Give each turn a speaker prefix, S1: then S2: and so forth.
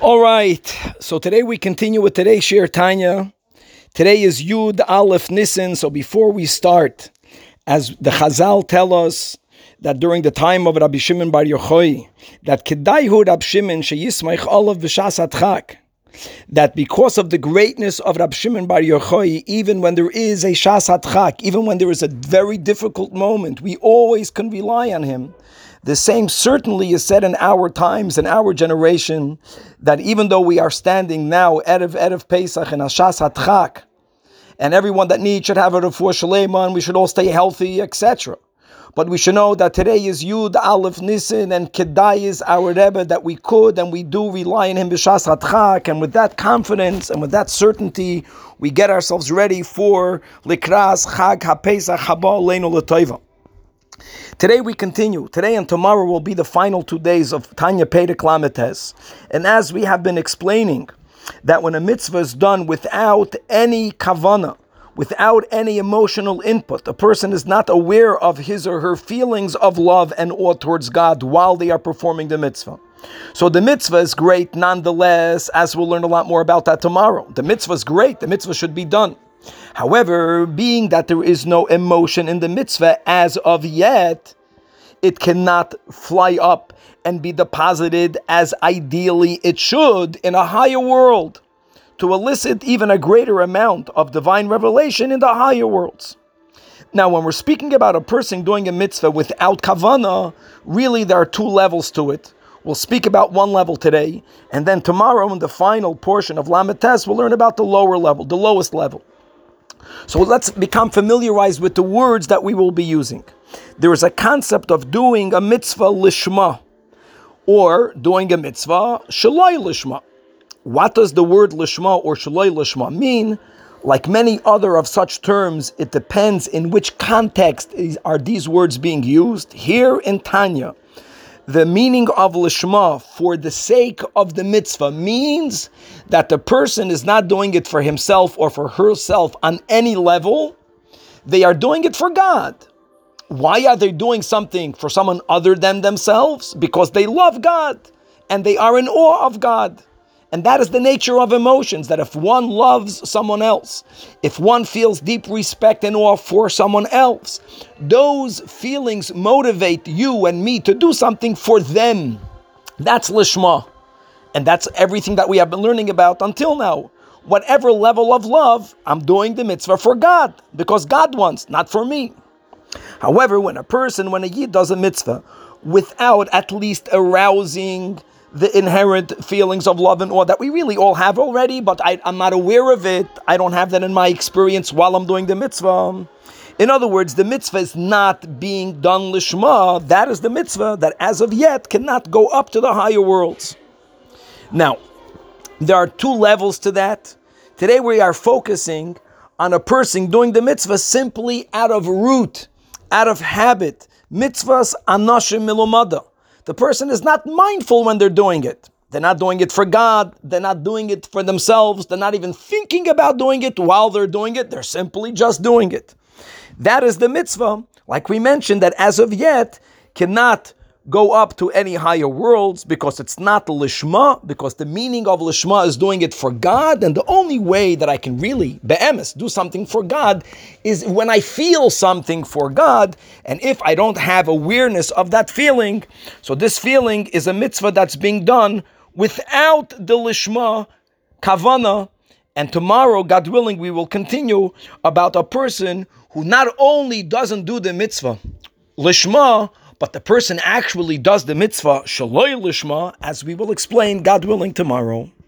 S1: All right, so today we continue with today's Shiur Tanya. Today is Yud Aleph Nissen. So before we start, as the Chazal tell us that during the time of Rabbi Shimon Bar Yochai, that Kedaihu Rab Shimon sheyismaich olav b'shas atchak, that because of the greatness of Rabbi Shimon Bar Yochai, even when there is a shas atchak, even when there is a very difficult moment, we always can rely on him. The same certainly is said in our times, in our generation, that even though we are standing now, Erev Erev Pesach and Ashas Hatchak, and everyone that needs should have a refuah shleiman, we should all stay healthy, etc. But we should know that today is Yud Aleph Nissen and Kedai is our Rebbe that we could and we do rely on him b'shas hatchak and with that confidence and with that certainty we get ourselves ready for Likras Chag HaPesach Haba Leinu L'Toiva. Today we continue. Today and tomorrow will be the final two days of Tanya Perek Lametes. And as we have been explaining, that when a mitzvah is done without any kavana, without any emotional input, a person is not aware of his or her feelings of love and awe towards God while they are performing the mitzvah. So the mitzvah is great nonetheless, as we'll learn a lot more about that tomorrow. The mitzvah is great, the mitzvah should be done. However, being that there is no emotion in the mitzvah as of yet, it cannot fly up and be deposited as ideally it should in a higher world to elicit even a greater amount of divine revelation in the higher worlds. Now, when we're speaking about a person doing a mitzvah without kavana, really there are two levels to it. We'll speak about one level today, and then tomorrow in the final portion of Lamites, we'll learn about the lower level, the lowest level. So let's become familiarized with the words that we will be using. There is a concept of doing a mitzvah lishma, or doing a mitzvah shaloi lishma. What does the word lishma or shaloi lishma mean? Like many other of such terms, it depends in which context are these words being used. Here in Tanya, the meaning of lishma for the sake of the mitzvah means that the person is not doing it for himself or for herself on any level. They are doing it for God. Why are they doing something for someone other than themselves? Because they love God and they are in awe of God. And that is the nature of emotions that if one loves someone else, if one feels deep respect and awe for someone else, those feelings motivate you and me to do something for them. That's Lishma. And that's everything that we have been learning about until now. Whatever level of love, I'm doing the mitzvah for God because God wants, not for me. However, when a person, when a yid does a mitzvah without at least arousing the inherent feelings of love and awe that we really all have already, but I, am not aware of it. I don't have that in my experience while I'm doing the mitzvah. In other words, the mitzvah is not being done lishma. That is the mitzvah that as of yet cannot go up to the higher worlds. Now, there are two levels to that. Today we are focusing on a person doing the mitzvah simply out of root, out of habit. Mitzvahs anashim milumada. The person is not mindful when they're doing it. They're not doing it for God. They're not doing it for themselves. They're not even thinking about doing it while they're doing it. They're simply just doing it. That is the mitzvah, like we mentioned, that as of yet cannot go up to any higher worlds because it's not lishma, because the meaning of lishma is doing it for God, and the only way that I can really, be'emes, do something for God is when I feel something for God, and if I don't have awareness of that feeling, so this feeling is a mitzvah that's being done without the lishma, kavana, and tomorrow, God willing, we will continue about a person who not only doesn't do the mitzvah, lishma, but the person actually does the mitzvah shaloi lishma, as we will explain, God willing, tomorrow.